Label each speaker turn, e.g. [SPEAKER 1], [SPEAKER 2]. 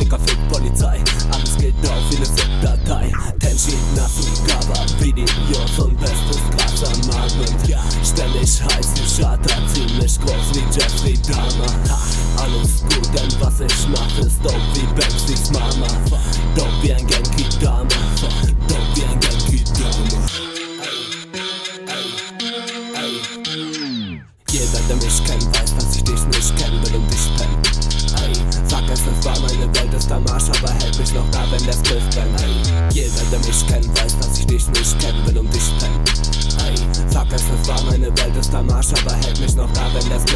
[SPEAKER 1] Dicker Fick Polizei. Alles geht drauf wie eine Zip-Datei Tenshi, Nasukawa, Video und Bestes Gras am Abend. Ja, ständig heiß wie Schatter, ziemlich groß wie Jeffrey Dahmer. Ha, alles gut, denn was ich mach ist dope wie Banshees Mama. Dope wie ein Genki Dama. Dope wie ein Genki Dama. Jeder, der mich kennt, weiß, dass ich dich nicht kennen will und ich Welt, ist am Arsch, aber hält mich noch da, wenn der Griff. Ey, jeder, der mich kennt, weiß, dass ich dich nicht kennen will und dich penn. Ey, sag es, es war meine Welt, ist am Arsch, aber hält mich noch da, wenn. Ey.